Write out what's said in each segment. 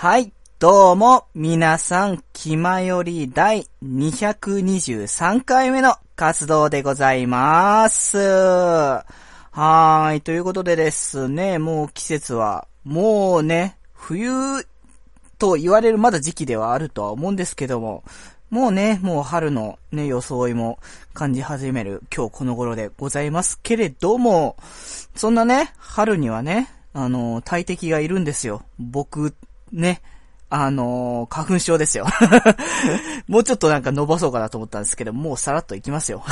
はい。どうも、皆さん、気まより第223回目の活動でございます。はーい。ということでですね、もう季節は、もうね、冬と言われるまだ時期ではあるとは思うんですけども、もうね、もう春のね、装いも感じ始める今日この頃でございますけれども、そんなね、春にはね、あの、大敵がいるんですよ。僕、ね、あのー花粉症ですよ。もうちょっとなんか伸ばそうかなと思ったんですけど、もうさらっといきますよ。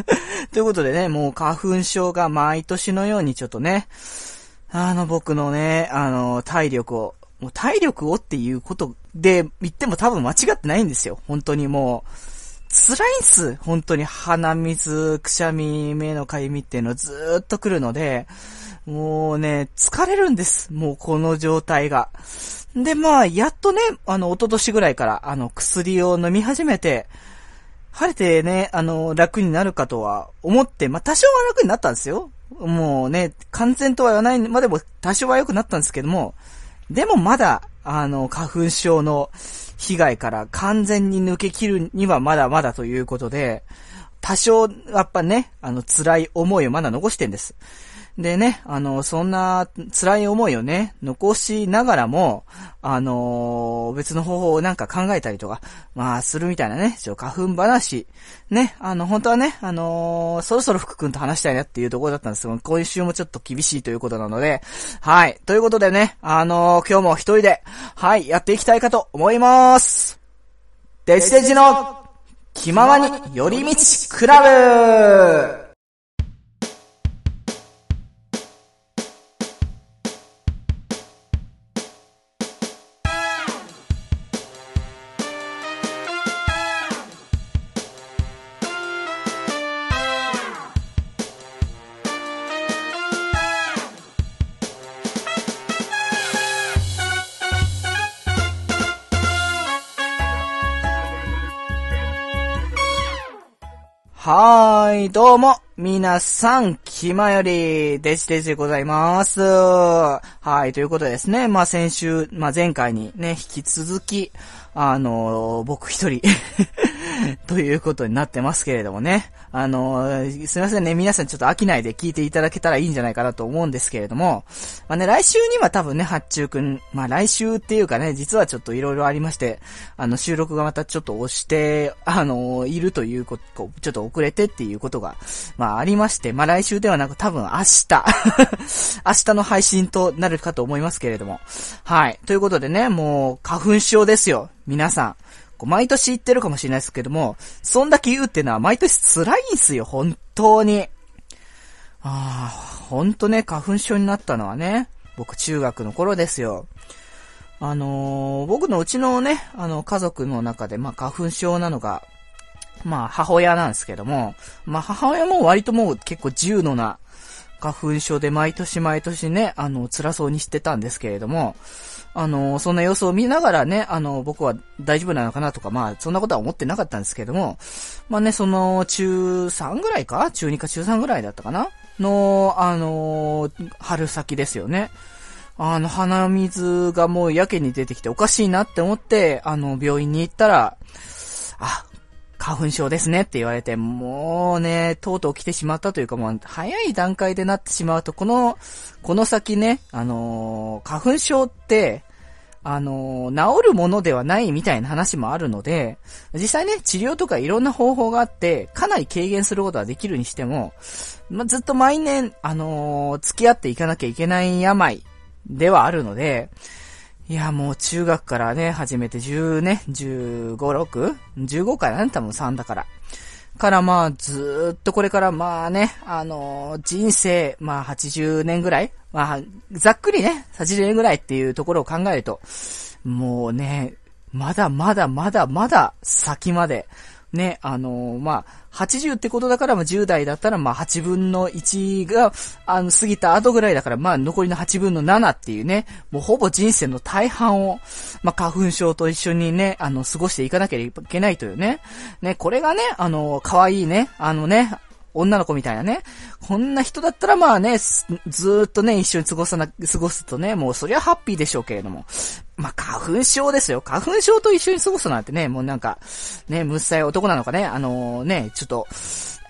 ということでね、もう花粉症が毎年のようにちょっとね、あの僕のね、あの体力を、もう体力をっていうことで言っても多分間違ってないんですよ。本当にもう。辛いんす。本当に鼻水、くしゃみ、目のかゆみっていうのずーっと来るので、もうね、疲れるんです。もうこの状態が。で、まあ、やっとね、あの、一昨年ぐらいから、あの、薬を飲み始めて、晴れてね、あの、楽になるかとは思って、まあ、多少は楽になったんですよ。もうね、完全とは言わないまでも多少は良くなったんですけども、でもまだ、あの、花粉症の被害から完全に抜け切るにはまだまだということで、多少、やっぱね、あの、辛い思いをまだ残してんです。でね、あの、そんな辛い思いをね、残しながらも、あの別の方法をなんか考えたりとか、まあ、するみたいなね、ちょ、花粉話。ね、あの、本当はね、あのそろそろ福くんと話したいなっていうところだったんですけど、今週もちょっと厳しいということなので、はい。ということでね、あの今日も一人で、はい、やっていきたいかと思います。デジデジの気ままに寄り道クラブどうも、皆さん、ひまより、デジデジでございます。はい、ということでですね、まあ先週、まあ前回にね、引き続き、あのー僕一人、ということになってますけれどもね。あのーすいませんね、皆さんちょっと飽きないで聞いていただけたらいいんじゃないかなと思うんですけれども、まあね、来週には多分ね、八中くん、まあ来週っていうかね、実はちょっといろいろありまして、あの、収録がまたちょっと押して、あのーいるということ、ちょっと遅れてっていうことが、まあありまして、まあ来週ではなく多分明日、明日の配信となるかと思いますけれども。はい。ということでね、もう、花粉症ですよ。皆さん。毎年言ってるかもしれないですけども、そんだけ言うってのは毎年辛いんすよ、本当に。ああ、ほんとね、花粉症になったのはね、僕中学の頃ですよ。あのー僕のうちのね、あの、家族の中で、まあ、花粉症なのが、まあ、母親なんですけども、まあ、母親も割ともう結構重度な花粉症で毎年毎年ね、あの、辛そうにしてたんですけれども、あの、そんな様子を見ながらね、あの、僕は大丈夫なのかなとか、まあ、そんなことは思ってなかったんですけども、まあね、その、中3ぐらいか？中2か中3ぐらいだったかな？の、あの、春先ですよね。あの、鼻水がもうやけに出てきておかしいなって思って、あの、病院に行ったら、あ、花粉症ですねって言われて、もうね、とうとう来てしまったというか、もう早い段階でなってしまうと、この、この先ね、あのー花粉症って、あの治るものではないみたいな話もあるので、実際ね、治療とかいろんな方法があって、かなり軽減することはできるにしても、ま、ずっと毎年、あのー付き合っていかなきゃいけない病ではあるので、いや、もう中学からね、始めて10ね、15、6? 15からね、多分3だから。からまあ、ずっとこれからまあね、あのー人生、まあ80年ぐらいまあ、ざっくりね、80年ぐらいっていうところを考えると、もうね、まだまだまだまだ先まで、ね、あのーまあ、80ってことだから、まあ、10代だったら、まあ、8分の1が、あの、過ぎた後ぐらいだから、まあ、残りの8分の7っていうね、もうほぼ人生の大半を、まあ、花粉症と一緒にね、あの、過ごしていかなければいけないというね。ね、これがね、あの、可愛いね、あのね、女の子みたいなね、こんな人だったらまあね、ずーっとね、一緒に過ごさな、過ごすとね、もうそりゃハッピーでしょうけれども。まあ、花粉症ですよ。花粉症と一緒に過ごすなんてね、もうなんか、ね、むっさい男なのかね、あのー、ね、ちょっと、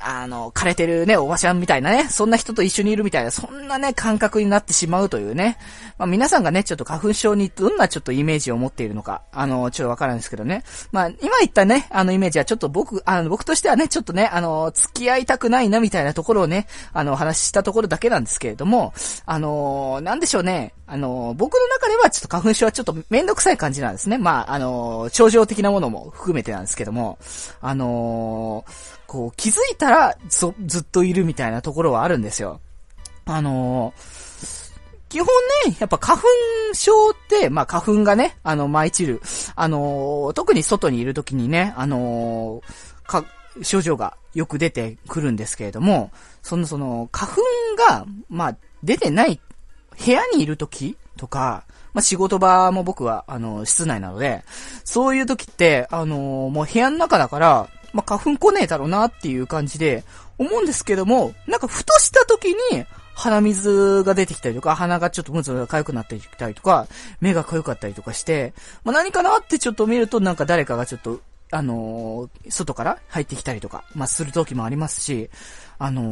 あの、枯れてるね、おばちゃんみたいなね、そんな人と一緒にいるみたいな、そんなね、感覚になってしまうというね。まあ皆さんがね、ちょっと花粉症にどんなちょっとイメージを持っているのか、あの、ちょっとわからないですけどね。まあ今言ったね、あのイメージはちょっと僕、あの、僕としてはね、ちょっとね、あの、付き合いたくないなみたいなところをね、あの、お話ししたところだけなんですけれども、あの、なんでしょうね、あの、僕の中ではちょっと花粉症はちょっとめんどくさい感じなんですね。まあ、あの、症状的なものも含めてなんですけども、あのこう、気づいたら、ず、ずっといるみたいなところはあるんですよ。あの基本ね、やっぱ花粉症って、まあ花粉がね、あの、舞い散る。あの特に外にいる時にね、あのか、症状がよく出てくるんですけれども、そのその、花粉が、まあ、出てない部屋にいる時とか、まあ、仕事場も僕は、あの、室内なので、そういう時って、あのもう部屋の中だから、まあ、花粉来ねえだろうなっていう感じで思うんですけども、なんかふとした時に鼻水が出てきたりとか、鼻がちょっとムズが痒くなってきたりとか、目が痒かったりとかして、まあ、何かなってちょっと見るとなんか誰かがちょっと、あのー、外から入ってきたりとか、まあ、する時もありますし、あの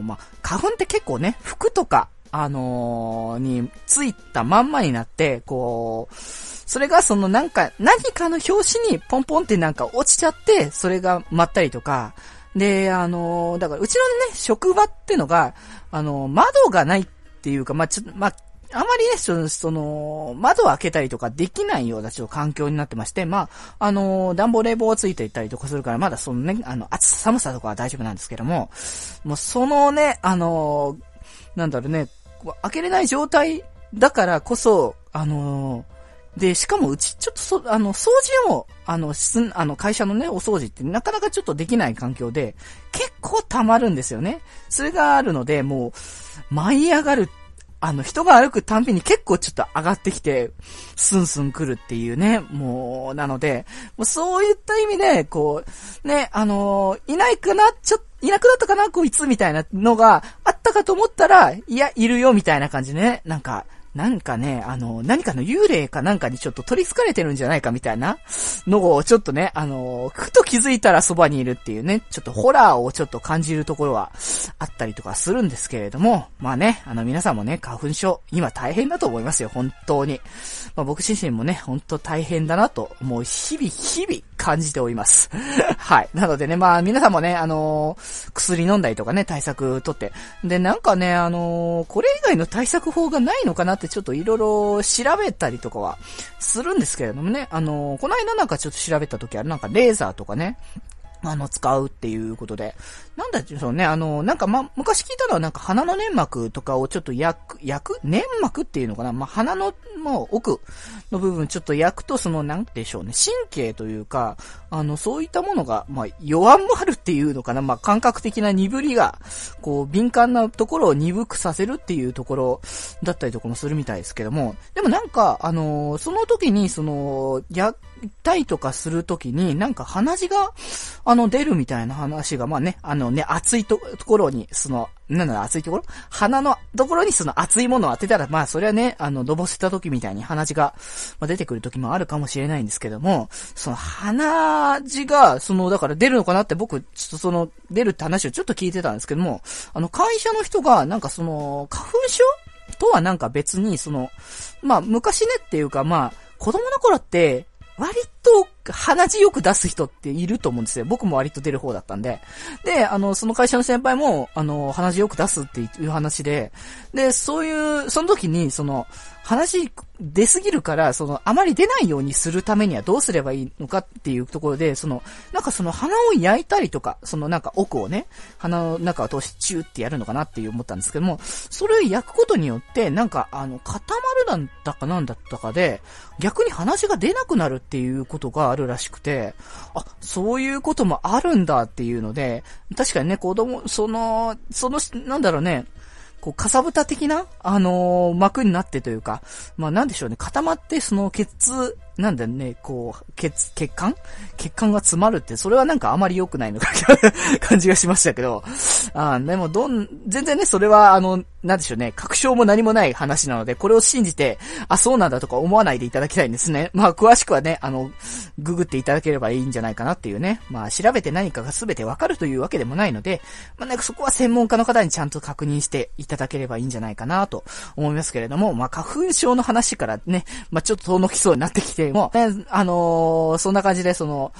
ー、まあ、花粉って結構ね、服とか、あのー、についたまんまになって、こう、それがそのなんか、何かの表紙にポンポンってなんか落ちちゃって、それが舞ったりとか、で、あのー、だからうちのね、職場ってのが、あのー、窓がないっていうか、まあ、ちょっと、まあ、あまりね、その、窓を開けたりとかできないようなちょっと環境になってまして、まあ、あの、暖房冷房ついていたりとかするから、まだそのね、あの、暑さ、寒さとかは大丈夫なんですけども、もうそのね、あのなんだろうね、開けれない状態だからこそ、あので、しかもうち、ちょっとそ、あの、掃除を、あの、すんあの、会社のね、お掃除ってなかなかちょっとできない環境で、結構溜まるんですよね。それがあるので、もう、舞い上がる、あの、人が歩くたんびに結構ちょっと上がってきて、スンスン来るっていうね、もう、なので、もうそういった意味で、こう、ね、あのいないかな、ちょっと、いなくなったかな、こいつ、みたいなのがあったかと思ったら、いや、いるよ、みたいな感じね、なんか、なんかね、あの、何かの幽霊かなんかにちょっと取り憑かれてるんじゃないかみたいなのをちょっとね、あの、ふと気づいたらそばにいるっていうね、ちょっとホラーをちょっと感じるところはあったりとかするんですけれども、まあね、あの皆さんもね、花粉症、今大変だと思いますよ、本当に。まあ僕自身もね、本当大変だなと、もう日々日々感じております。はい。なのでね、まあ皆さんもね、あの、薬飲んだりとかね、対策とって。で、なんかね、あの、これ以外の対策法がないのかなってちょっといろいろ調べたりとかはするんですけれどもね、あの、この間なんかちょっと調べた時はなんかレーザーとかね、あの、使うっていうことで。なんだでしょうね。あの、なんかま、昔聞いたのはなんか鼻の粘膜とかをちょっと焼く、焼く？粘膜っていうのかな？まあ、鼻のもう奥の部分ちょっと焼くとその、なんでしょうね。神経というか、あの、そういったものが、まあ、弱まるっていうのかな？まあ、感覚的な鈍りが、こう、敏感なところを鈍くさせるっていうところだったりとかもするみたいですけども。でもなんか、あの、その時にその、やったりとかする時になんか鼻血が、あの、出るみたいな話が、まあね、あののね、熱いところに、その、なんだ、熱いところ？鼻のところにその熱いものを当てたら、まあ、それはね、あの、のぼせた時みたいに鼻血が、まあ、出てくる時もあるかもしれないんですけども、その鼻血が、その、だから出るのかなって僕、ちょっとその、出るって話をちょっと聞いてたんですけども、あの、会社の人が、なんかその、花粉症とはなんか別に、その、まあ、昔ねっていうか、まあ、子供の頃って、割と鼻血よく出す人っていると思うんですよ。僕も割と出る方だったんで。で、あの、その会社の先輩も、あの、鼻血よく出すっていう話で、で、そういう、その時に、その、話出すぎるから、その、あまり出ないようにするためにはどうすればいいのかっていうところで、その、なんかその鼻を焼いたりとか、そのなんか奥をね、鼻の中を通してチューってやるのかなっていう思ったんですけども、それを焼くことによって、なんかあの、固まるなんだかなんだったかで、逆に鼻血が出なくなるっていうことことがあるらしくて、あ、そういうこともあるんだっていうので、確かにね、子供、その、その、なんだろうね、こう、かさぶた的な、あのー、膜になってというか、まあなんでしょうね、固まってその血なんだね、こう、血、血管？血管が詰まるって、それはなんかあまり良くないのか 感じがしましたけど、あでも、どん、全然ね、それは、あの、なんでしょうね、確証も何もない話なので、これを信じて、あ、そうなんだとか思わないでいただきたいんですね。まあ、詳しくはね、あの、ググっていただければいいんじゃないかなっていうね。まあ、調べて何かが全てわかるというわけでもないので、まあ、なんかそこは専門家の方にちゃんと確認していただければいいんじゃないかなと思いますけれども、まあ、花粉症の話からね、まあ、ちょっと遠のきそうになってきても、ね、あのー、そんな感じで、その、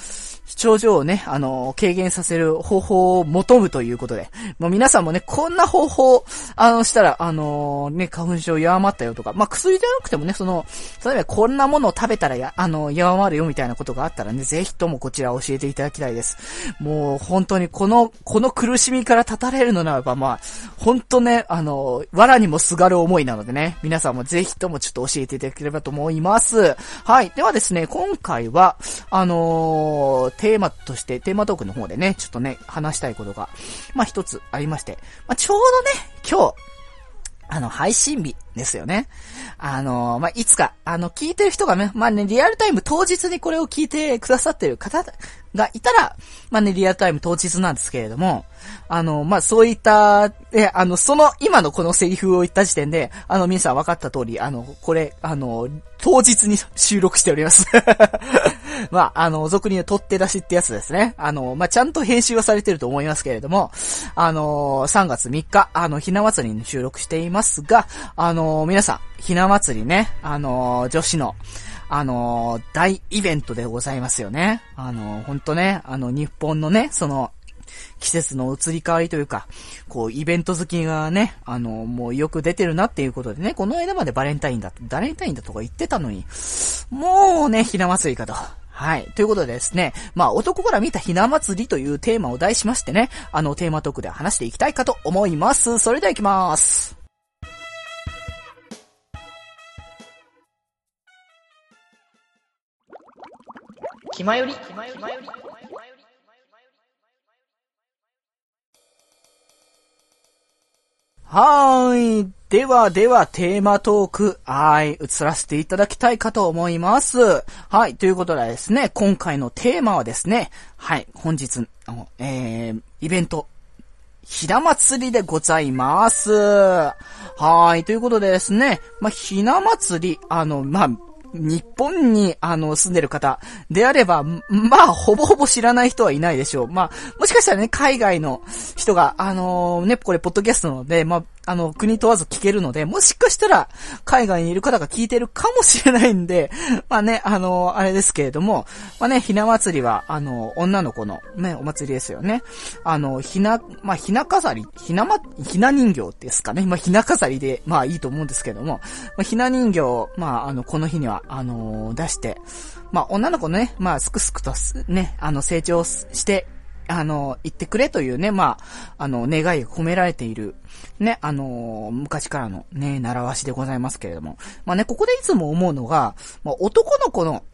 症状をね、あの、軽減させる方法を求むということで、もう皆さんもね、こんな方法、あの、したら、あの、ね、花粉症弱まったよとか、まあ、薬じゃなくてもね、その、例えばこんなものを食べたらや、あの、弱まるよみたいなことがあったらね、ぜひともこちら教えていただきたいです。もう、本当にこの、この苦しみから立たれるのならば、まあ、本当ね、あの、藁にもすがる思いなのでね、皆さんもぜひともちょっと教えていただければと思います。はい。ではですね、今回は、あのー、テーマとして、テーマトークの方でね、ちょっとね、話したいことが、まあ一つありまして、まあちょうどね、今日、あの、配信日ですよね。あの、まあ、いつか、あの、聞いてる人がね、まあ、ね、リアルタイム当日にこれを聞いてくださってる方がいたら、まあ、ね、リアルタイム当日なんですけれども、あの、まあ、そういった、え、あの、その、今のこのセリフを言った時点で、あの、皆さん分かった通り、あの、これ、あの、当日に収録しております まあ、あの、俗に言う取って出しってやつですね。あの、まあ、ちゃんと編集はされてると思いますけれども、あの、3月3日、あの、ひな祭りに収録していますが、あの、皆さん、ひな祭りね、あの、女子の、あの大イベントでございますよね。あのほんとね、あの、日本のね、その、季節の移り変わりというか、こう、イベント好きがね、あの、もうよく出てるなっていうことでね、この間までバレンタインだ、バレンタインだとか言ってたのに、もうね、ひな祭りかと。はい。ということでですね、まあ、男から見たひな祭りというテーマを題しましてね、あの、テーマトークで話していきたいかと思います。それでは行きます。気まより、はーい。ではでは、テーマトーク、はい、移らせていただきたいかと思います。はい、ということでですね、今回のテーマはですね、はい、本日の、えー、イベント、ひな祭りでございます。はい、ということでですね、まあ、ひな祭り、あの、まあ、日本に、あの、住んでる方であれば、まあ、ほぼほぼ知らない人はいないでしょう。まあ、もしかしたらね、海外の人が、あのー、ね、これ、ポッドキャストなので、まあ、あの、国問わず聞けるので、もしかしたら、海外にいる方が聞いてるかもしれないんで、まあね、あの、あれですけれども、まあね、ひな祭りは、あの、女の子の、ね、お祭りですよね。あの、ひな、まあ、ひな飾り、ひなま、ひな人形ですかね。まあ、ひな飾りで、まあいいと思うんですけども、まあ、ひな人形まあ、あの、この日には、あの出して、まあ、女の子ね、まあ、すくすくと、ね、あの、成長して、あの、言ってくれというね、まあ、あの、願いが込められている、ね、あの、昔からのね、習わしでございますけれども。まあね、ここでいつも思うのが、まあ、男の子の、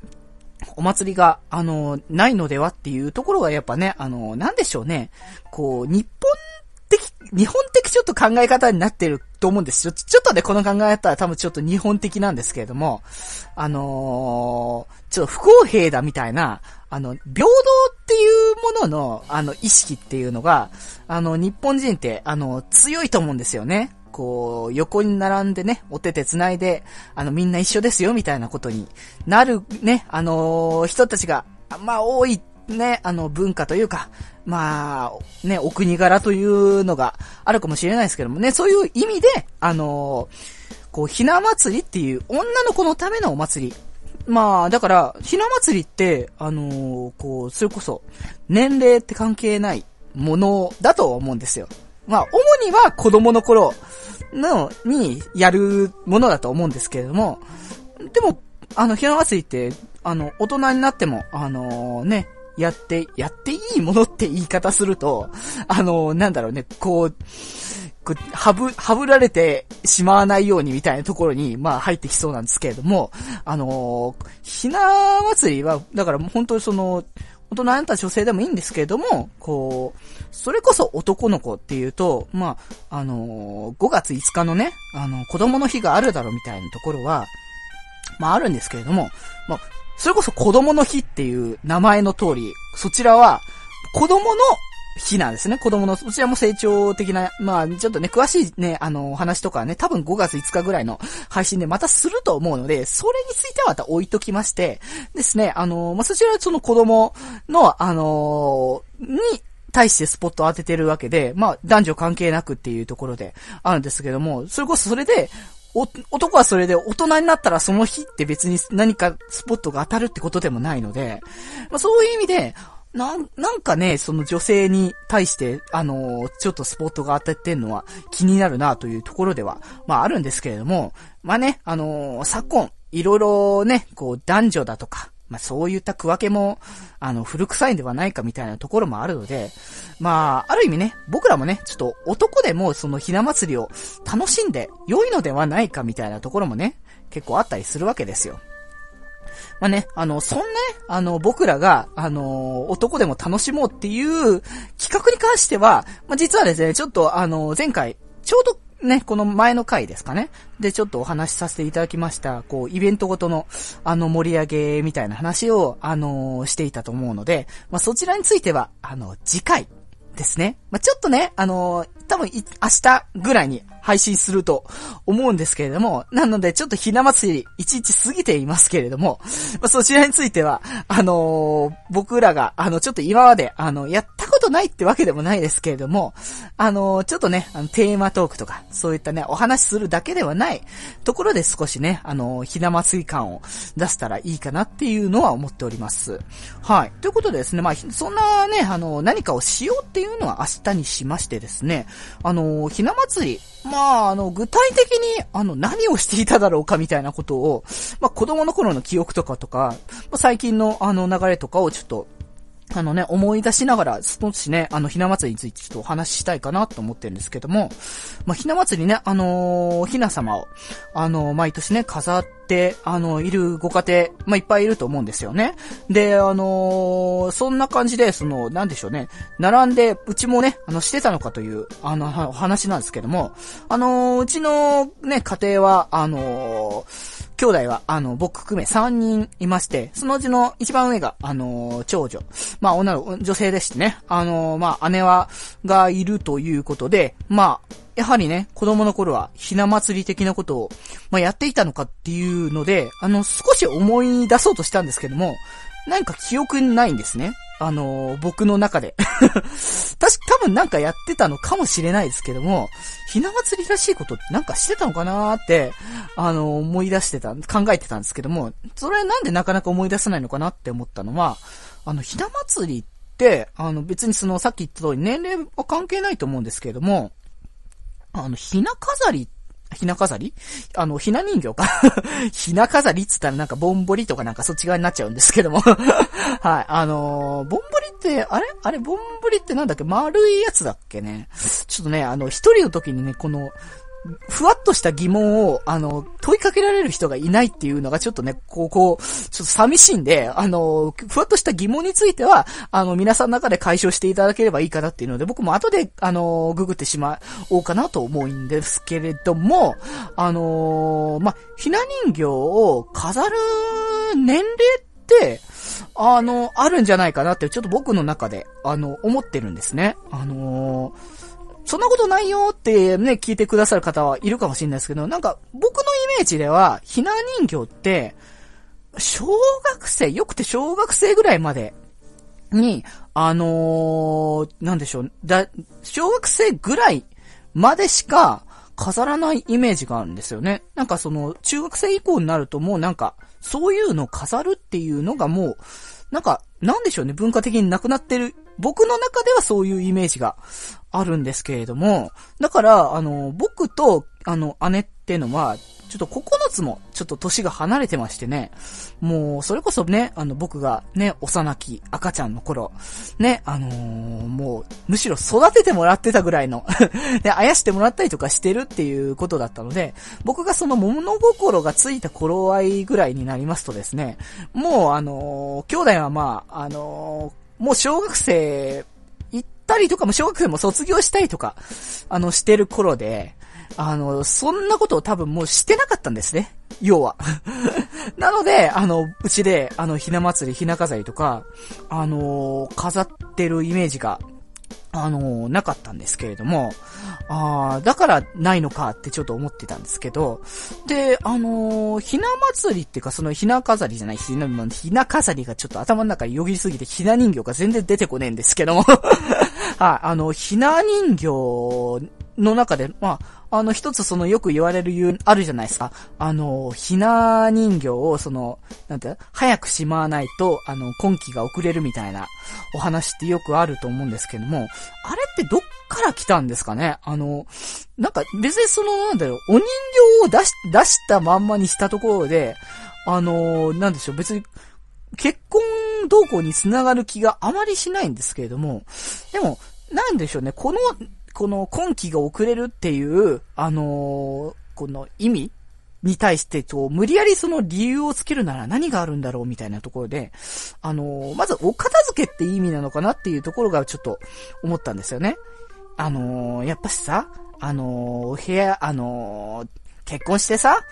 お祭りが、あの、ないのではっていうところがやっぱね、あの、なんでしょうね。こう、日本的、日本的ちょっと考え方になってると思うんですよ。ちょっとね、この考え方は多分ちょっと日本的なんですけれども、あのー、ちょっと不公平だみたいな、あの、平等っていうものの、あの、意識っていうのが、あの、日本人って、あの、強いと思うんですよね。こう、横に並んでね、お手手繋いで、あの、みんな一緒ですよ、みたいなことになるね、あの、人たちが、まあ、多いね、あの、文化というか、まあ、ね、お国柄というのがあるかもしれないですけどもね、そういう意味で、あのこう、ひな祭りっていう女の子のためのお祭り。まあ、だから、ひな祭りって、あのこう、それこそ、年齢って関係ないものだと思うんですよ。まあ、主には子供の頃の、にやるものだと思うんですけれども、でも、あの、ひな祭りって、あの、大人になっても、あのー、ね、やって、やっていいものって言い方すると、あの、なんだろうね、こう、こうはぶ、はぶられてしまわないようにみたいなところに、まあ入ってきそうなんですけれども、あのひな祭りは、だから本当にその、大人になった女性でもいいんですけれども、こう、それこそ男の子っていうと、まあ、あの5月5日のね、あの、子供の日があるだろうみたいなところは、まああるんですけれども、まあ、それこそ子供の日っていう名前の通り、そちらは、子供の日なんですね。子供の、そちらも成長的な、まあ、ちょっとね、詳しいね、あの、話とかね、多分5月5日ぐらいの配信でまたすると思うので、それについてはまた置いときまして、ですね、あの、まあ、そちらはその子供の、あの、に、対してスポットを当ててるわけで、まあ、男女関係なくっていうところであるんですけども、それこそそれで、お、男はそれで大人になったらその日って別に何かスポットが当たるってことでもないので、まあ、そういう意味で、なん、なんかね、その女性に対して、あのー、ちょっとスポットが当たってんのは気になるなというところでは、まああるんですけれども、まあね、あのー、昨今、いろいろね、こう男女だとか、まあそういった区分けも、あの、古臭いんではないかみたいなところもあるので、まあ、ある意味ね、僕らもね、ちょっと男でもそのひな祭りを楽しんで良いのではないかみたいなところもね、結構あったりするわけですよ。まあね、あの、そんなね、あの、僕らが、あの、男でも楽しもうっていう企画に関しては、まあ実はですね、ちょっとあの、前回、ちょうどね、この前の回ですかね。で、ちょっとお話しさせていただきました、こう、イベントごとの、あの、盛り上げみたいな話を、あのしていたと思うので、まあ、そちらについては、あの、次回ですね。まあ、ちょっとね、あの多分、明日ぐらいに配信すると思うんですけれども、なのでちょっとひな祭り1日過ぎていますけれども、まあ、そちらについては、あのー、僕らが、あの、ちょっと今まで、あの、やったことないってわけでもないですけれども、あのー、ちょっとね、あの、テーマトークとか、そういったね、お話しするだけではないところで少しね、あのー、ひな祭り感を出したらいいかなっていうのは思っております。はい。ということでですね、まあ、そんなね、あの、何かをしようっていうのは明日にしましてですね、あの、ひな祭り、まあ、あの、具体的に、あの、何をしていただろうかみたいなことを、まあ、子供の頃の記憶とかとか、まあ、最近の、あの、流れとかをちょっと、あのね、思い出しながら、少しね、あの、ひな祭りについてちょっとお話ししたいかなと思ってるんですけども、まあ、ひな祭りね、あのー、ひな様を、あのー、毎年ね、飾って、あのー、いるご家庭、まあ、いっぱいいると思うんですよね。で、あのそんな感じで、その、なんでしょうね、並んで、うちもね、あの、してたのかという、あの、お話なんですけども、あのうちのね、家庭は、あの兄弟は、あの、僕含め3人いまして、そのうちの一番上が、あの、長女。まあ、女の、女性でしてね。あの、まあ、姉は、がいるということで、まあ、やはりね、子供の頃は、ひな祭り的なことを、まあ、やっていたのかっていうので、あの、少し思い出そうとしたんですけども、なんか記憶ないんですね。あのー、僕の中で。確か多分なんかやってたのかもしれないですけども、ひな祭りらしいことってなんかしてたのかなーって、あのー、思い出してた、考えてたんですけども、それなんでなかなか思い出せないのかなって思ったのは、あの、ひな祭りって、あの、別にその、さっき言った通り年齢は関係ないと思うんですけれども、あの、ひな飾りっひな飾り？あの、ひな人形か。ひな飾りっつったらなんかぼんぼりとかなんかそっち側になっちゃうんですけども。はい。あのー、ぼんぼりって、あれ？あれ、ぼんぼりってなんだっけ？丸いやつだっけね。ちょっとね、あの、一人の時にね、この、ふわっとした疑問を、あの、問いかけられる人がいないっていうのがちょっとね、こう、こう、ちょっと寂しいんで、あの、ふわっとした疑問については、あの、皆さんの中で解消していただければいいかなっていうので、僕も後で、あの、ググってしまおうかなと思うんですけれども、あのまひな人形を飾る年齢って、あの、あるんじゃないかなって、ちょっと僕の中で、あの、思ってるんですね。あのーそんなことないよってね、聞いてくださる方はいるかもしれないですけど、なんか僕のイメージでは、ひな人形って、小学生、よくて小学生ぐらいまでに、あのー、なんでしょう、だ、小学生ぐらいまでしか飾らないイメージがあるんですよね。なんかその、中学生以降になるともうなんか、そういうの飾るっていうのがもう、なんか、なんでしょうね、文化的になくなってる。僕の中ではそういうイメージがあるんですけれども、だから、あの、僕と、あの、姉ってのは、ちょっと9つも、ちょっと年が離れてましてね、もう、それこそね、あの、僕がね、幼き赤ちゃんの頃、ね、あのー、もう、むしろ育ててもらってたぐらいので、あやしてもらったりとかしてるっていうことだったので、僕がその物心がついた頃合いぐらいになりますとですね、もう、あのー、兄弟はまあ、あのー、もう小学生たりとかも小学生も卒業したりとか、あの、してる頃で、あの、そんなことを多分もうしてなかったんですね。要は。なので、あの、うちで、あの、ひな祭り、ひな飾りとか、あのー、飾ってるイメージがあの、なかったんですけれども、あだからないのかってちょっと思ってたんですけど、で、あのひな祭りっていうか、そのひな飾りじゃない、ひな、ひな飾りがちょっと頭の中によぎりすぎて、ひな人形が全然出てこねえんですけども はい、あの、ひな人形の中で、まあ、あの、一つそのよく言われる言う、あるじゃないですか。あの、ひな人形をその、なんて、早くしまわないと、あの、今期が遅れるみたいなお話ってよくあると思うんですけども、あれってどっから来たんですかね？あの、なんか別にその、なんだろう、お人形を出し、出したまんまにしたところで、あの、なんでしょう、別に、結婚動向につながる気があまりしないんですけれども、でも、なんでしょうね、この、この今期が遅れるっていう、あのー、この意味に対して、と、無理やりその理由をつけるなら何があるんだろうみたいなところで、あのー、まずお片付けって意味なのかなっていうところがちょっと思ったんですよね。あのー、やっぱしさ、あの部屋、あの結婚してさ、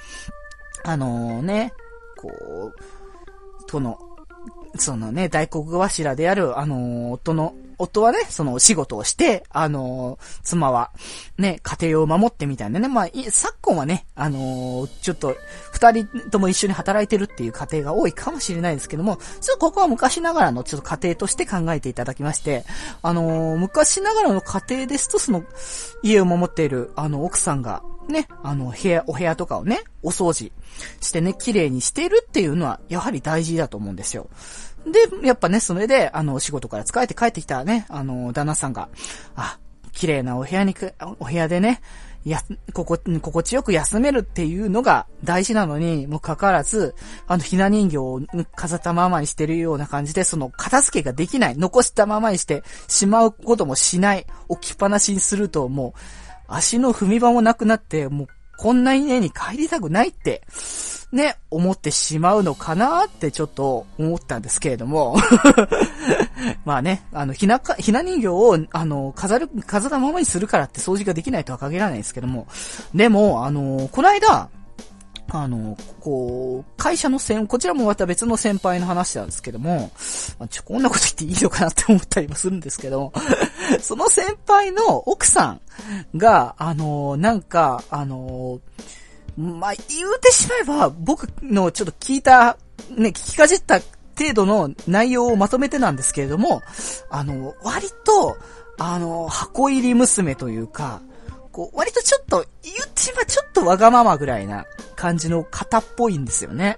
あのね、こう、この、そのね、大黒柱である、あの夫の夫はね、その仕事をして、あの、妻は、ね、家庭を守ってみたいなね。まあ、昨今はね、あの、ちょっと、二人とも一緒に働いてるっていう家庭が多いかもしれないですけども、ちょっとここは昔ながらのちょっと家庭として考えていただきまして、あの、昔ながらの家庭ですと、その、家を守っている、あの、奥さんが、ね、あの、部屋、お部屋とかをね、お掃除してね、綺麗にしているっていうのは、やはり大事だと思うんですよ。で、やっぱね、それで、あの、仕事から疲れて帰ってきたね、あの、旦那さんが、あ、綺麗なお部屋にく、お部屋でね、や、ここ、心地よく休めるっていうのが大事なのに、もかかわらず、あの、ひな人形を飾ったままにしてるような感じで、その、片付けができない、残したままにしてしまうこともしない、置きっぱなしにすると、もう、足の踏み場もなくなって、もう、こんな家に帰りたくないって、ね、思ってしまうのかなってちょっと思ったんですけれども。まあね、あの、ひなか、ひな人形を、あの、飾る、飾ったままにするからって掃除ができないとは限らないですけども、でも、あの、この間、あの、こう、会社の先、こちらもまた別の先輩の話なんですけども、まあ、ちょ、こんなこと言っていいのかなって思ったりもするんですけど、その先輩の奥さんが、あの、なんか、あの、まあ、言うてしまえば、僕のちょっと聞いた、ね、聞きかじった程度の内容をまとめてなんですけれども、あの、割と、あの、箱入り娘というか、こう、割とちょっと、言ってしまちょっとわがままぐらいな感じの方っぽいんですよね。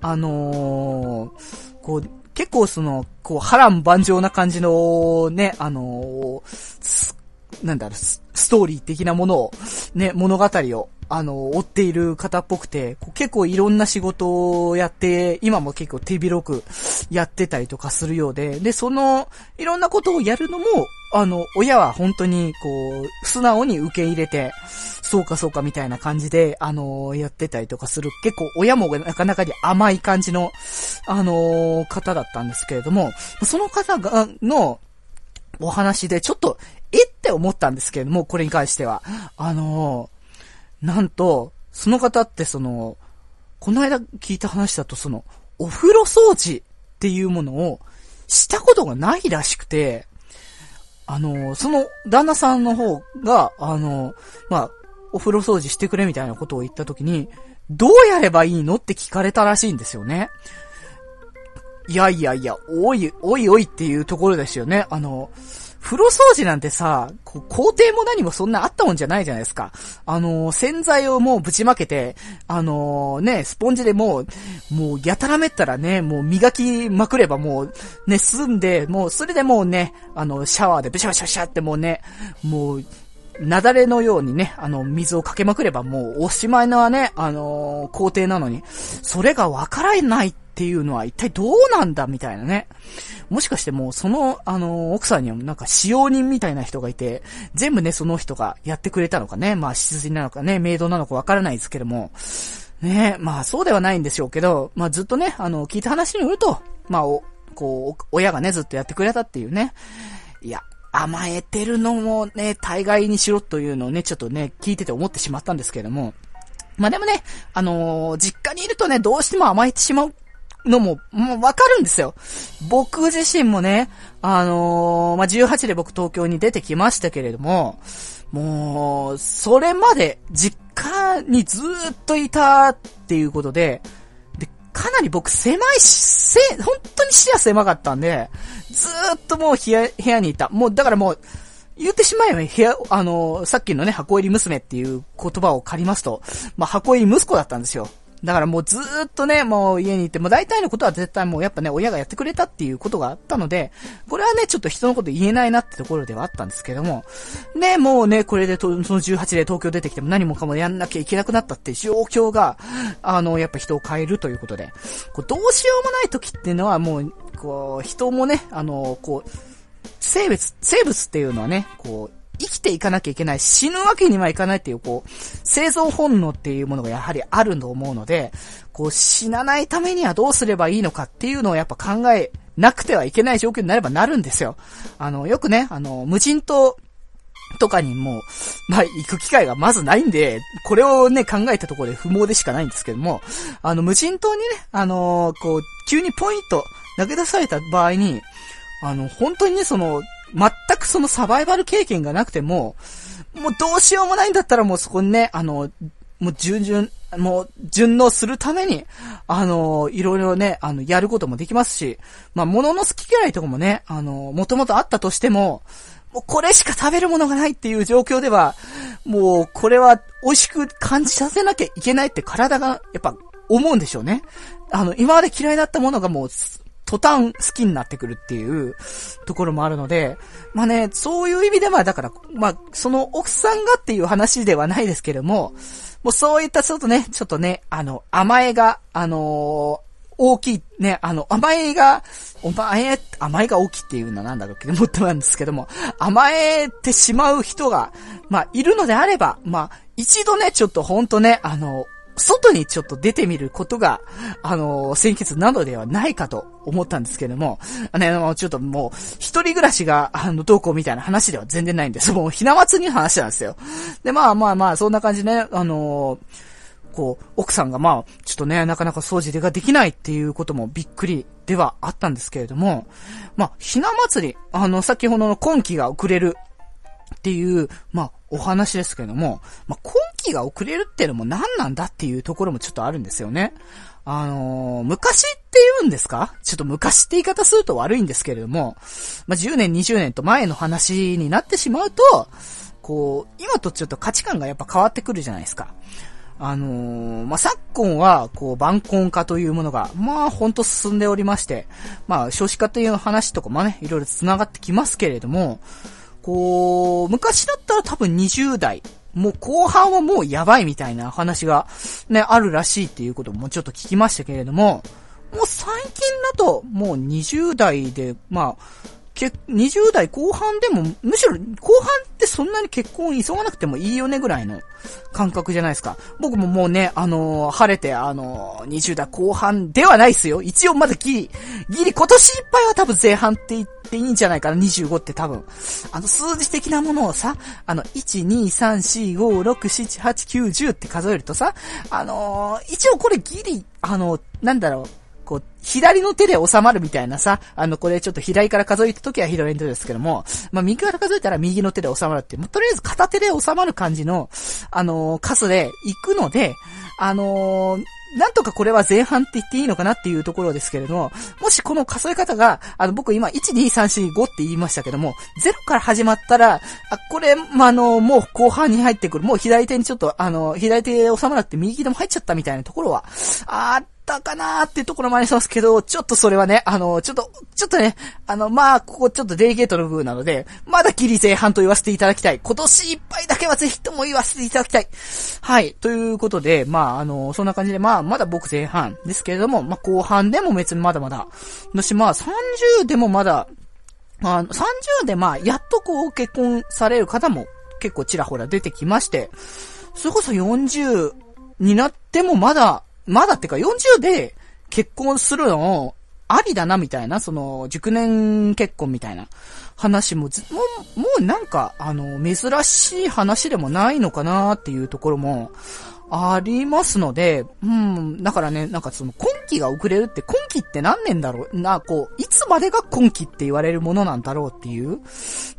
あのー、こう、結構その、こう、波乱万丈な感じの、ね、あのー、なんだろう、ストーリー的なものを、ね、物語を、あの、追っている方っぽくて、結構いろんな仕事をやって、今も結構手広くやってたりとかするようで、で、その、いろんなことをやるのも、あの、親は本当に、こう、素直に受け入れて、そうかそうかみたいな感じで、あのやってたりとかする、結構親もなかなかに甘い感じの、あの方だったんですけれども、その方が、の、お話でちょっと、えって思ったんですけれども、これに関しては。あのなんと、その方ってその、この間聞いた話だとその、お風呂掃除っていうものをしたことがないらしくて、あの、その旦那さんの方が、あの、まあ、お風呂掃除してくれみたいなことを言った時に、どうやればいいのって聞かれたらしいんですよね。いやいやいや、おい、おいおいっていうところですよね。あの、風呂掃除なんてさ、こう工程も何もそんなあったもんじゃないじゃないですか。あのー、洗剤をもうぶちまけて、あのー、ね、スポンジでもう、もうやたらめったらね、もう磨きまくればもう、ね、済んで、もうそれでもうね、あの、シャワーでブシャブシャブシャってもうね、もう、なだれのようにね、あの、水をかけまくればもうおしまいのはね、あのー、工程なのに、それがわからないってっていうのは一体どうなんだみたいなね。もしかしてもうその、あの、奥さんにはなんか使用人みたいな人がいて、全部ね、その人がやってくれたのかね、まあ、執事なのかね、メイドなのかわからないですけども、ねまあ、そうではないんでしょうけど、まあ、ずっとね、あの、聞いた話によると、まあ、お、こう、親がね、ずっとやってくれたっていうね。いや、甘えてるのもね、大概にしろというのをね、ちょっとね、聞いてて思ってしまったんですけれども、まあでもね、あのー、実家にいるとね、どうしても甘えてしまうのも、もうわかるんですよ。僕自身もね、あのー、まあ、18で僕東京に出てきましたけれども、もう、それまで実家にずっといたっていうことで、で、かなり僕狭いし、せ、本当に視野狭かったんで、ずっともう部屋、部屋にいた。もう、だからもう、言ってしまえば、部屋、あの、さっきのね、箱入り娘っていう言葉を借りますと、まあ、箱入り息子だったんですよ。だからもうずっとね、もう家にいて、もう大体のことは絶対もうやっぱね、親がやってくれたっていうことがあったので、これはね、ちょっと人のこと言えないなってところではあったんですけども、ね、もうね、これでと、その18で東京出てきても何もかもやんなきゃいけなくなったっていう状況が、あの、やっぱ人を変えるということで、こうどうしようもない時っていうのはもう、こう、人もね、あの、こう、生物、生物っていうのはね、こう、生きていかなきゃいけない、死ぬわけにはいかないっていう、こう、生存本能っていうものがやはりあると思うので、こう、死なないためにはどうすればいいのかっていうのをやっぱ考えなくてはいけない状況になればなるんですよ。あの、よくね、あの、無人島とかにも、まあ、行く機会がまずないんで、これをね、考えたところで不毛でしかないんですけども、あの、無人島にね、あのー、こう、急にポイント投げ出された場合に、あの、本当にね、その、全くそのサバイバル経験がなくても、もうどうしようもないんだったらもうそこにね、あの、もう順々、もう順応するために、あの、いろいろね、あの、やることもできますし、まあ、物の好き嫌いとかもね、あの、もともとあったとしても、もうこれしか食べるものがないっていう状況では、もうこれは美味しく感じさせなきゃいけないって体がやっぱ思うんでしょうね。あの、今まで嫌いだったものがもう途端好きになってくるっていうところもあるので、まあね、そういう意味では、だから、まあ、その奥さんがっていう話ではないですけれども、もうそういったちょっとね、ちょっとね、あの、甘えが、あのー大きい、ね、あの、甘えが、お前、甘えが大きいっていうのはなんだろうけど、もっとなんですけども、甘えてしまう人が、まあ、いるのであれば、まあ、一度ね、ちょっとほんとね、あの、外にちょっと出てみることが、あの、先決なのではないかと思ったんですけれども、あの、ちょっともう、一人暮らしが、あの、どうこうみたいな話では全然ないんです。もう、ひな祭りの話なんですよ。で、まあまあまあ、そんな感じね、あの、こう、奥さんがまあ、ちょっとね、なかなか掃除ができないっていうこともびっくりではあったんですけれども、まあ、ひな祭り、あの、先ほどの今季が遅れるっていう、まあ、お話ですけども、まあ、今期が遅れるっていうのも何なんだっていうところもちょっとあるんですよね。あのー、昔って言うんですか？ちょっと昔って言い方すると悪いんですけれども、まあ、10年、20年と前の話になってしまうと、こう、今とちょっと価値観がやっぱ変わってくるじゃないですか。あのー、まあ、昨今は、こう、晩婚化というものが、まあ、ほんと進んでおりまして、まあ、少子化という話とかもね、いろいろ繋がってきますけれども、こう、昔だったら多分20代、もう後半はもうやばいみたいな話がね、あるらしいっていうこともちょっと聞きましたけれども、もう最近だともう20代で、まあ、け、20代後半でも、むしろ後半ってそんなに結婚急がなくてもいいよねぐらいの感覚じゃないですか。僕ももうね、あのー、晴れて、あのー、20代後半ではないっすよ。一応まだギリ、ギリ今年いっぱいは多分前半って言っていいんじゃないかな、25って多分。あの、数字的なものをさ、あの、1、2、3、4、5、6、7、8、9、10って数えるとさ、あのー、一応これギリ、あの、なんだろう、こう、左の手で収まるみたいなさ、あの、これちょっと左から数えた時は左の手ですけども、まあ、右から数えたら右の手で収まるっていう、まあ、とりあえず片手で収まる感じの、あのー、数で行くので、あのー、なんとかこれは前半って言っていいのかなっていうところですけれども、もしこの数え方が、あの、僕今、1、2、3、4、5って言いましたけども、0から始まったら、あ、これ、まあ、の、もう後半に入ってくる、もう左手にちょっと、あの、左手で収まらって右でも入っちゃったみたいなところは、あったかなーっていうところもありますけど、ちょっとそれはね、あの、ちょっと、ちょっとね、あの、まあ、ここちょっとデリケートの部分なので、まだギリ前半と言わせていただきたい。今年いっぱいだけはぜひとも言わせていただきたい。はい。ということで、まあ、あの、そんな感じで、まあ、まだ僕前半ですけれども、まあ、後半でも別にまだまだ。だし、まあ、30でもまだ、あの、30でまあ、やっとこう結婚される方も結構ちらほら出てきまして、それこそ40になってもまだまだってか40で結婚するのありだなみたいな、その、熟年結婚みたいな話ももう、もうなんか、あの、珍しい話でもないのかなっていうところもありますので、うん、だからね、なんかその今期が遅れるって今期って何年だろう？な、こう、いつまでが今期って言われるものなんだろうっていう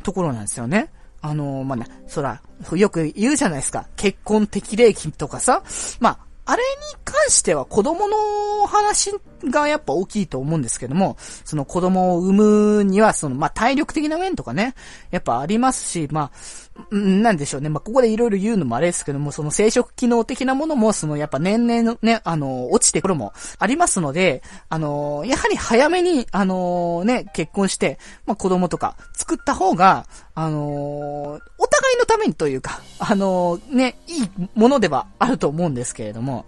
ところなんですよね。あの、まあ、ね、そら、よく言うじゃないですか。結婚適齢期とかさ。まあ、あれに関しては子供の話がやっぱ大きいと思うんですけども、その子供を産むには、その、まあ、体力的な面とかね、やっぱありますし、まあ、なんでしょうね。まあ、ここでいろいろ言うのもあれですけども、その生殖機能的なものも、そのやっぱ年々のね、あの、落ちてくるもありますので、あの、やはり早めに、あの、ね、結婚して、まあ、子供とか作った方が、あの、お互いのためにというか、あの、ね、いいものではあると思うんですけれども、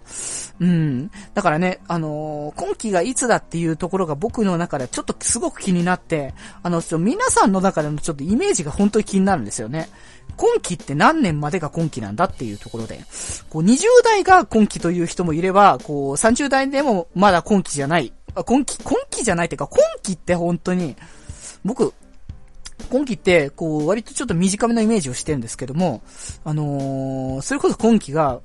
うん。だからね、あの、今期がいつだっていうところが僕の中でちょっとすごく気になって、あの、皆さんの中でもちょっとイメージが本当に気になるんですよね。今期って何年までが今期なんだっていうところで、こう20代が今期という人もいれば、こう30代でもまだ今期じゃない。今期、今期じゃないっていうか、今期って本当に、僕、今期って、こう、割とちょっと短めなイメージをしてるんですけども、あのー、それこそ今期が、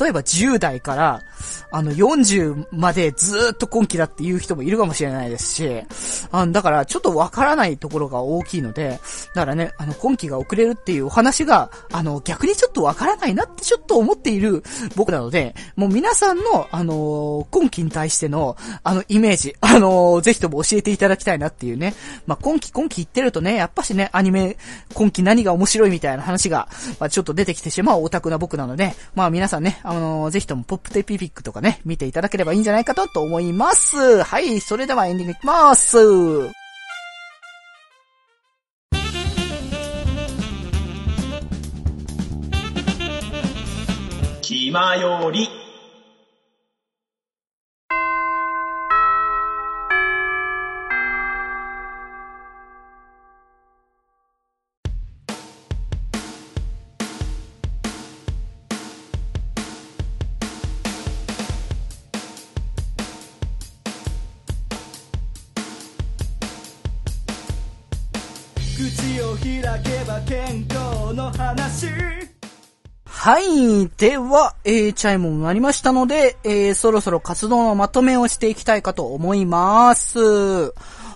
例えば10代から、あの40までずっと今期だっていう人もいるかもしれないですし、あだからちょっとわからないところが大きいので、だからね、あの今期が遅れるっていうお話が、あの逆にちょっとわからないなってちょっと思っている僕なので、もう皆さんの、あの今期に対しての、あのイメージ、あのぜひとも教えていただきたいなっていうね。まあ、今期今期言ってるとね、やっぱしね、アニメ、今期何が面白いみたいな話が、まあ、ちょっと出てきてしまうオタクな僕なので、まあ皆さんね、あのー、ぜひともポップテピピックとかね、見ていただければいいんじゃないかとと思います。はい、それではエンディングいきます。気まよりはい。では、えー、チャイムもなりましたので、えー、そろそろ活動のまとめをしていきたいかと思います。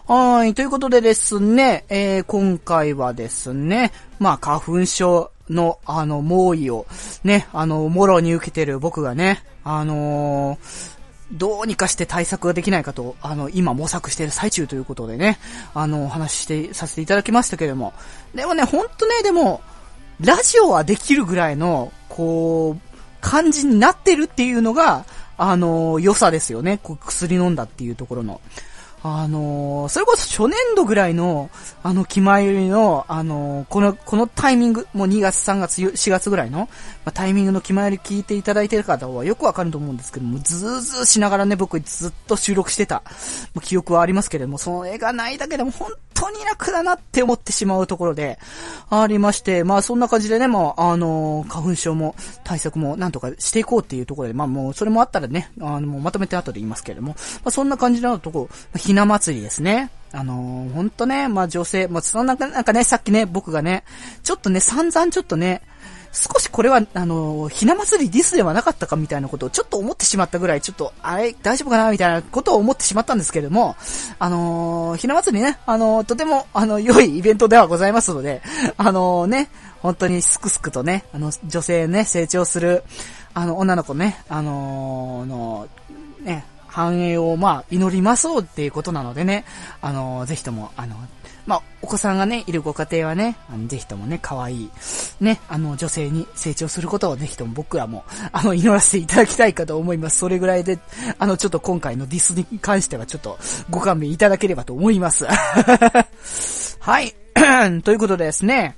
はい。ということでですね、えー、今回はですね、まあ、花粉症の、あの、猛威を、ね、あの、もろに受けてる僕がね、あのー、どうにかして対策ができないかと、あの、今模索している最中ということでね、あの、お話しして、させていただきましたけれども。でもね、ほんとね、でも、ラジオはできるぐらいの、こう、感じになってるっていうのが、あの、良さですよね。こう薬飲んだっていうところの。あのー、それこそ初年度ぐらいの、あの、気前よりの、あのー、この、このタイミング、もう2月、3月、4月ぐらいの、まあ、タイミングの気前より聞いていただいてる方はよくわかると思うんですけども、ずーずーしながらね、僕ずっと収録してた、記憶はありますけれども、その絵がないだけでも本当に楽だなって思ってしまうところで、ありまして、まあそんな感じでね、もう、あのー、花粉症も対策もなんとかしていこうっていうところで、まあもうそれもあったらね、あの、まとめて後で言いますけれども、まあそんな感じのところ、な祭りですね。あのー、ほんとね、まあ女性、まあそんな、なんかね、さっきね、僕がね、ちょっとね、散々ちょっとね、少しこれは、あの、ひな祭りディスではなかったかみたいなことをちょっと思ってしまったぐらい、ちょっと、あれ、大丈夫かなみたいなことを思ってしまったんですけれども、あのひな祭りね、あのとても、あの、良いイベントではございますので、あのね、本当にすくすくとね、あの、女性ね、成長する、あの、女の子ね、あの、の、ね、繁栄を、まあ、祈りましょうっていうことなのでね、あのー、ぜひとも、あの、まあ、お子さんがね、いるご家庭はね、あのぜひともね、可愛い、ね、あの、女性に成長することをぜひとも僕らも、あの、祈らせていただきたいかと思います。それぐらいで、あの、ちょっと今回のディスに関してはちょっとご勘弁いただければと思います。はい。ということでですね、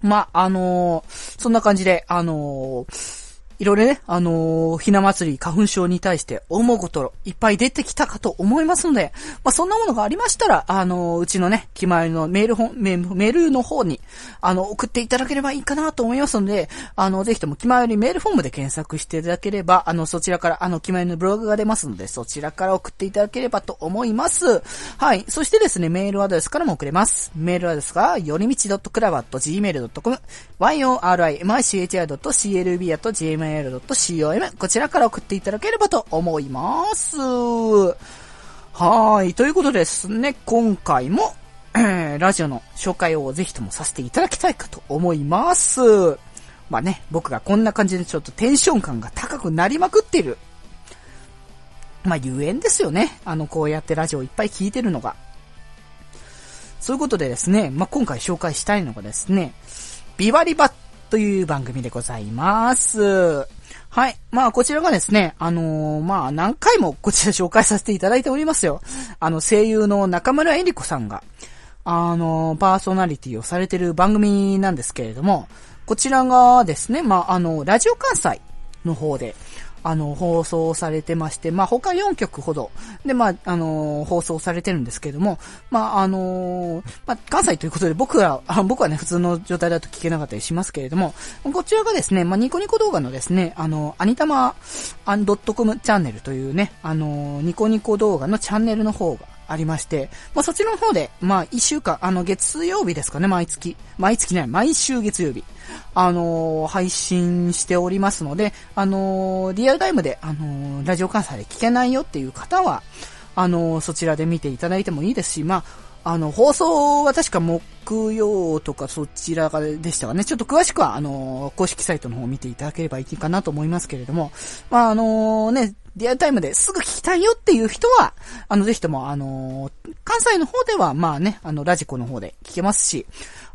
まあ、あのー、そんな感じで、あのーいろいろね、あのー、ひな祭り花粉症に対して思うこといっぱい出てきたかと思いますので、まあ、そんなものがありましたら、あのー、うちのね、決まりのメール本、メールの方に、あの、送っていただければいいかなと思いますので、あの、ぜひとも決まりメールフォームで検索していただければ、あの、そちらから、あの、決まりのブログが出ますので、そちらから送っていただければと思います。はい。そしてですね、メールアドレスからも送れます。メールアドレスが、よりみち .club.gmail.com、yorimichi.clb.gmail gmail.com こちらから送っていただければと思います。はい。ということでですね、今回も、えーラジオの紹介をぜひともさせていただきたいかと思います。まあね、僕がこんな感じでちょっとテンション感が高くなりまくってる。まあ、ゆえんですよね。あの、こうやってラジオいっぱい聞いてるのが。そういうことでですね、まあ、今回紹介したいのがですね、ビバリバという番組でございます。はい。まあ、こちらがですね、あのーまあ、何回もこちら紹介させていただいておりますよ。あの、声優の中村えり子さんが、あのーパーソナリティをされてる番組なんですけれども、こちらがですね、まあ、あの、ラジオ関西の方で、あの、放送されてまして、まあ、他4曲ほど、で、まあ、あのー放送されてるんですけども、まあ、あのーまあ、関西ということで僕は、あ僕はね、普通の状態だと聞けなかったりしますけれども、こちらがですね、まあ、ニコニコ動画のですね、あの、アニタマ .com チャンネルというね、あの、ニコニコ動画のチャンネルの方がありまして、まあ、そちらの方で、まあ、一週間、あの、月曜日ですかね、毎月。毎月ね、毎週月曜日。あのー配信しておりますので、あのーリアルタイムで、あのーラジオ関西で聞けないよっていう方は、あのそちらで見ていただいてもいいですし、まあ、あの、放送は確か木曜とかそちらがでしたかね。ちょっと詳しくは、あの、公式サイトの方を見ていただければいいかなと思いますけれども、まあ、あのね、リアルタイムですぐ聞きたいよっていう人は、あの、ぜひとも、あの、関西の方では、まあね、あの、ラジコの方で聞けますし、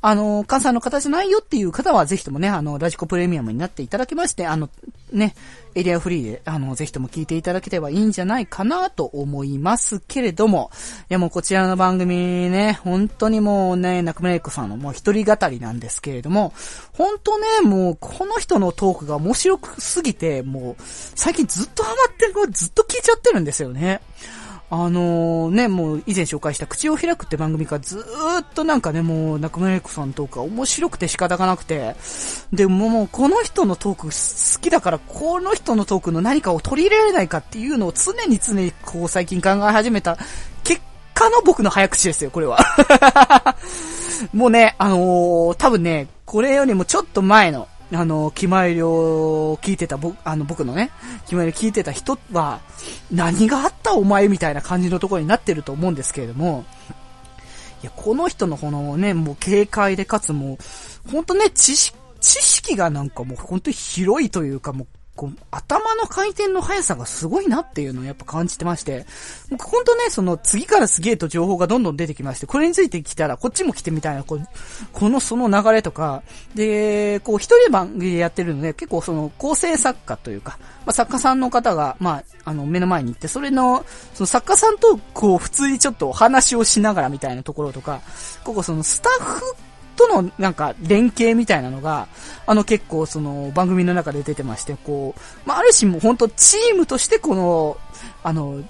あの、関西の方じゃないよっていう方は、ぜひともね、あの、ラジコプレミアムになっていただきまして、あの、ね、エリアフリーで、あの、ぜひとも聞いていただければいいんじゃないかなと思いますけれども、いやもうこちらの番組ね、本当にもうね、中村ゆ子さんのもう一人語りなんですけれども、本当ね、もうこの人のトークが面白くすぎて、もう最近ずっとハマってる、ずっと聞いちゃってるんですよね。あのーね、もう以前紹介した口を開くって番組がずっとなんかね、もう中村ゆ子さんのトークが面白くて仕方がなくて、で、ももうこの人のトーク好きだから、この人のトークの何かを取り入れられないかっていうのを常に常にこう最近考え始めた結果の僕の早口ですよ、これは。もうね、あのー多分ね、これよりもちょっと前の、あの、気前料を聞いてた、僕、あの、僕のね、気前り聞いてた人は、何があったお前みたいな感じのところになってると思うんですけれども、いや、この人のこのね、もう軽快でかつもう、ほんとね、知識、知識がなんかもう本当に広いというかもう、こう頭の回転の速さがすごいなっていうのをやっぱ感じてまして、僕ほんとね、その次から次へと情報がどんどん出てきまして、これについてきたらこっちも来てみたいな、ここのその流れとか、で、こう一人で番組でやってるので、結構その構成作家というか、まあ、作家さんの方が、まあ、あの、目の前に行って、それの、その作家さんと、こう、普通にちょっとお話をしながらみたいなところとか、ここそのスタッフとのなんか連携みたいなのが、あの結構その番組の中で出てまして、こう、まあ、ある種もう本当チームとしてこの、あの、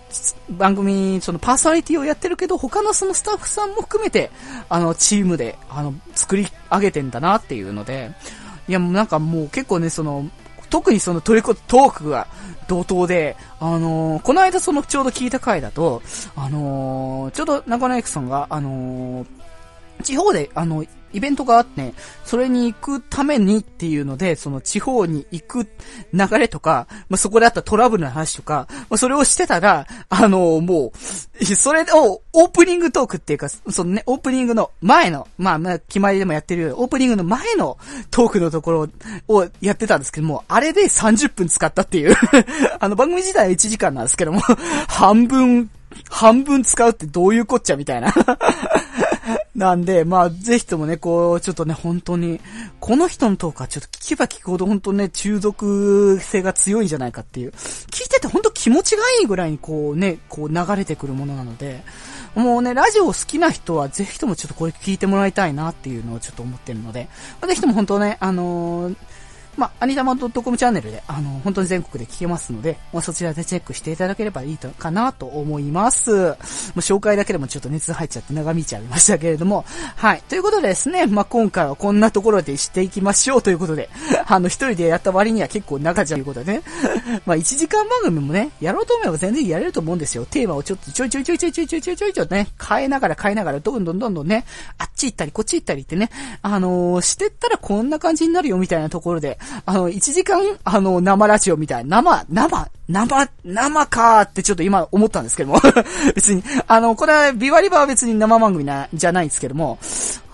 番組、そのパーソナリティをやってるけど、他のそのスタッフさんも含めて、あの、チームで、あの、作り上げてんだなっていうので、いや、もうなんかもう結構ね、その、特にそのトリコトークが同等で、あのーこの間そのちょうど聞いた回だと、あのーちょうど中野エクさんが、あのー地方で、あの、イベントがあって、それに行くためにっていうので、その地方に行く流れとか、まあ、そこであったトラブルの話とか、まあ、それをしてたら、あのもう、それをオープニングトークっていうか、そのね、オープニングの前の、まあ、まあ、決まりでもやってるよオープニングの前のトークのところをやってたんですけども、あれで30分使ったっていう、あの番組自体は1時間なんですけども、半分、半分使うってどういうこっちゃみたいな。なんで、まあ、ぜひともね、こう、ちょっとね、本当に、この人のトークはちょっと聞けば聞くほど本当ね、中毒性が強いんじゃないかっていう。聞いてて本当気持ちがいいぐらいにこうね、こう流れてくるものなので、もうね、ラジオ好きな人はぜひともちょっとこれ聞いてもらいたいなっていうのをちょっと思ってるので、ぜひとも本当ね、あのーまあ、アニタマ .com チャンネルで、あの、本当に全国で聞けますので、まあ、そちらでチェックしていただければいいとかなと思います。もう紹介だけでもちょっと熱入っちゃって長引いちゃいましたけれども、はい。ということでですね、まあ、今回はこんなところでしていきましょうということで、あの、一人でやった割には結構長じゃということでね、まあ、1時間番組もね、やろうと思えば全然やれると思うんですよ。テーマをちょっとちょいちょいちょいちょいちょいちょいちょいちょいちょいね、変えながら変えながら、どんどんどんどんね、あっち行ったりこっち行ったりってね、あのーしてったらこんな感じになるよみたいなところで、あの、1時間、あの、生ラジオみたいな、生、生、生、生かーってちょっと今思ったんですけども。別に、あの、これは、ビワリバは別に生番組な、じゃないんですけども、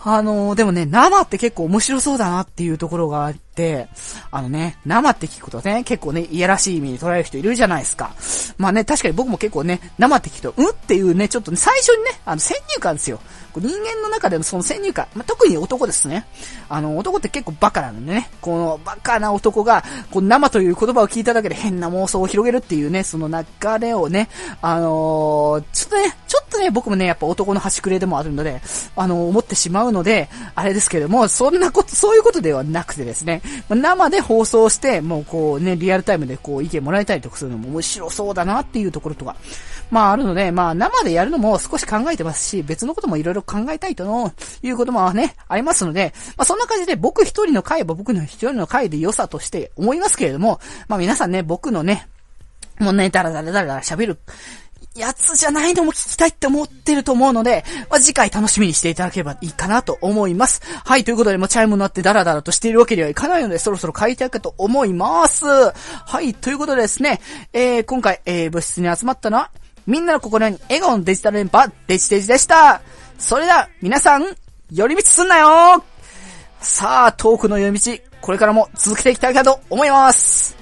あのでもね、生って結構面白そうだなっていうところがあって、あのね、生って聞くとね、結構ね、いやらしい意味に捉える人いるじゃないですか。まあね、確かに僕も結構ね、生って聞くと、うんっていうね、ちょっとね、最初にね、あの、先入観ですよ。人間の中でのその先入観、まあ、特に男ですね。あの、男って結構バカなんでね、このバカな男が、こう生という言葉を聞いただけで変な妄想を広げるっていうね、その流れをね、あのー、ちょっとね、ちょっとね、僕もね、やっぱ男の端くれでもあるので、あのー、思ってしまうので、あれですけども、そんなこと、そういうことではなくてですね、生で放送して、もうこうね、リアルタイムでこう意見もらいたりとかするのも面白そうだなっていうところとか、まああるので、まあ生でやるのも少し考えてますし、別のこともいろいろ考えたいとの、いうこともね、ありますので、まあそんな感じで僕一人の回は僕の一人の回で良さとして思いますけれども、まあ皆さんね、僕のね、もうね、だらだらだらだら喋るやつじゃないのも聞きたいって思ってると思うので、まあ、次回楽しみにしていただければいいかなと思います。はい、ということで、もうチャイムになってダラダラとしているわけにはいかないので、そろそろ書いていくと思います。はい、ということでですね、えー、今回、えー、部室に集まったのは、みんなの心に笑顔のデジタル連覇、デジデジでした。それでは、皆さん、寄り道すんなよさあ、トークの寄り道、これからも続けていきたいかと思います。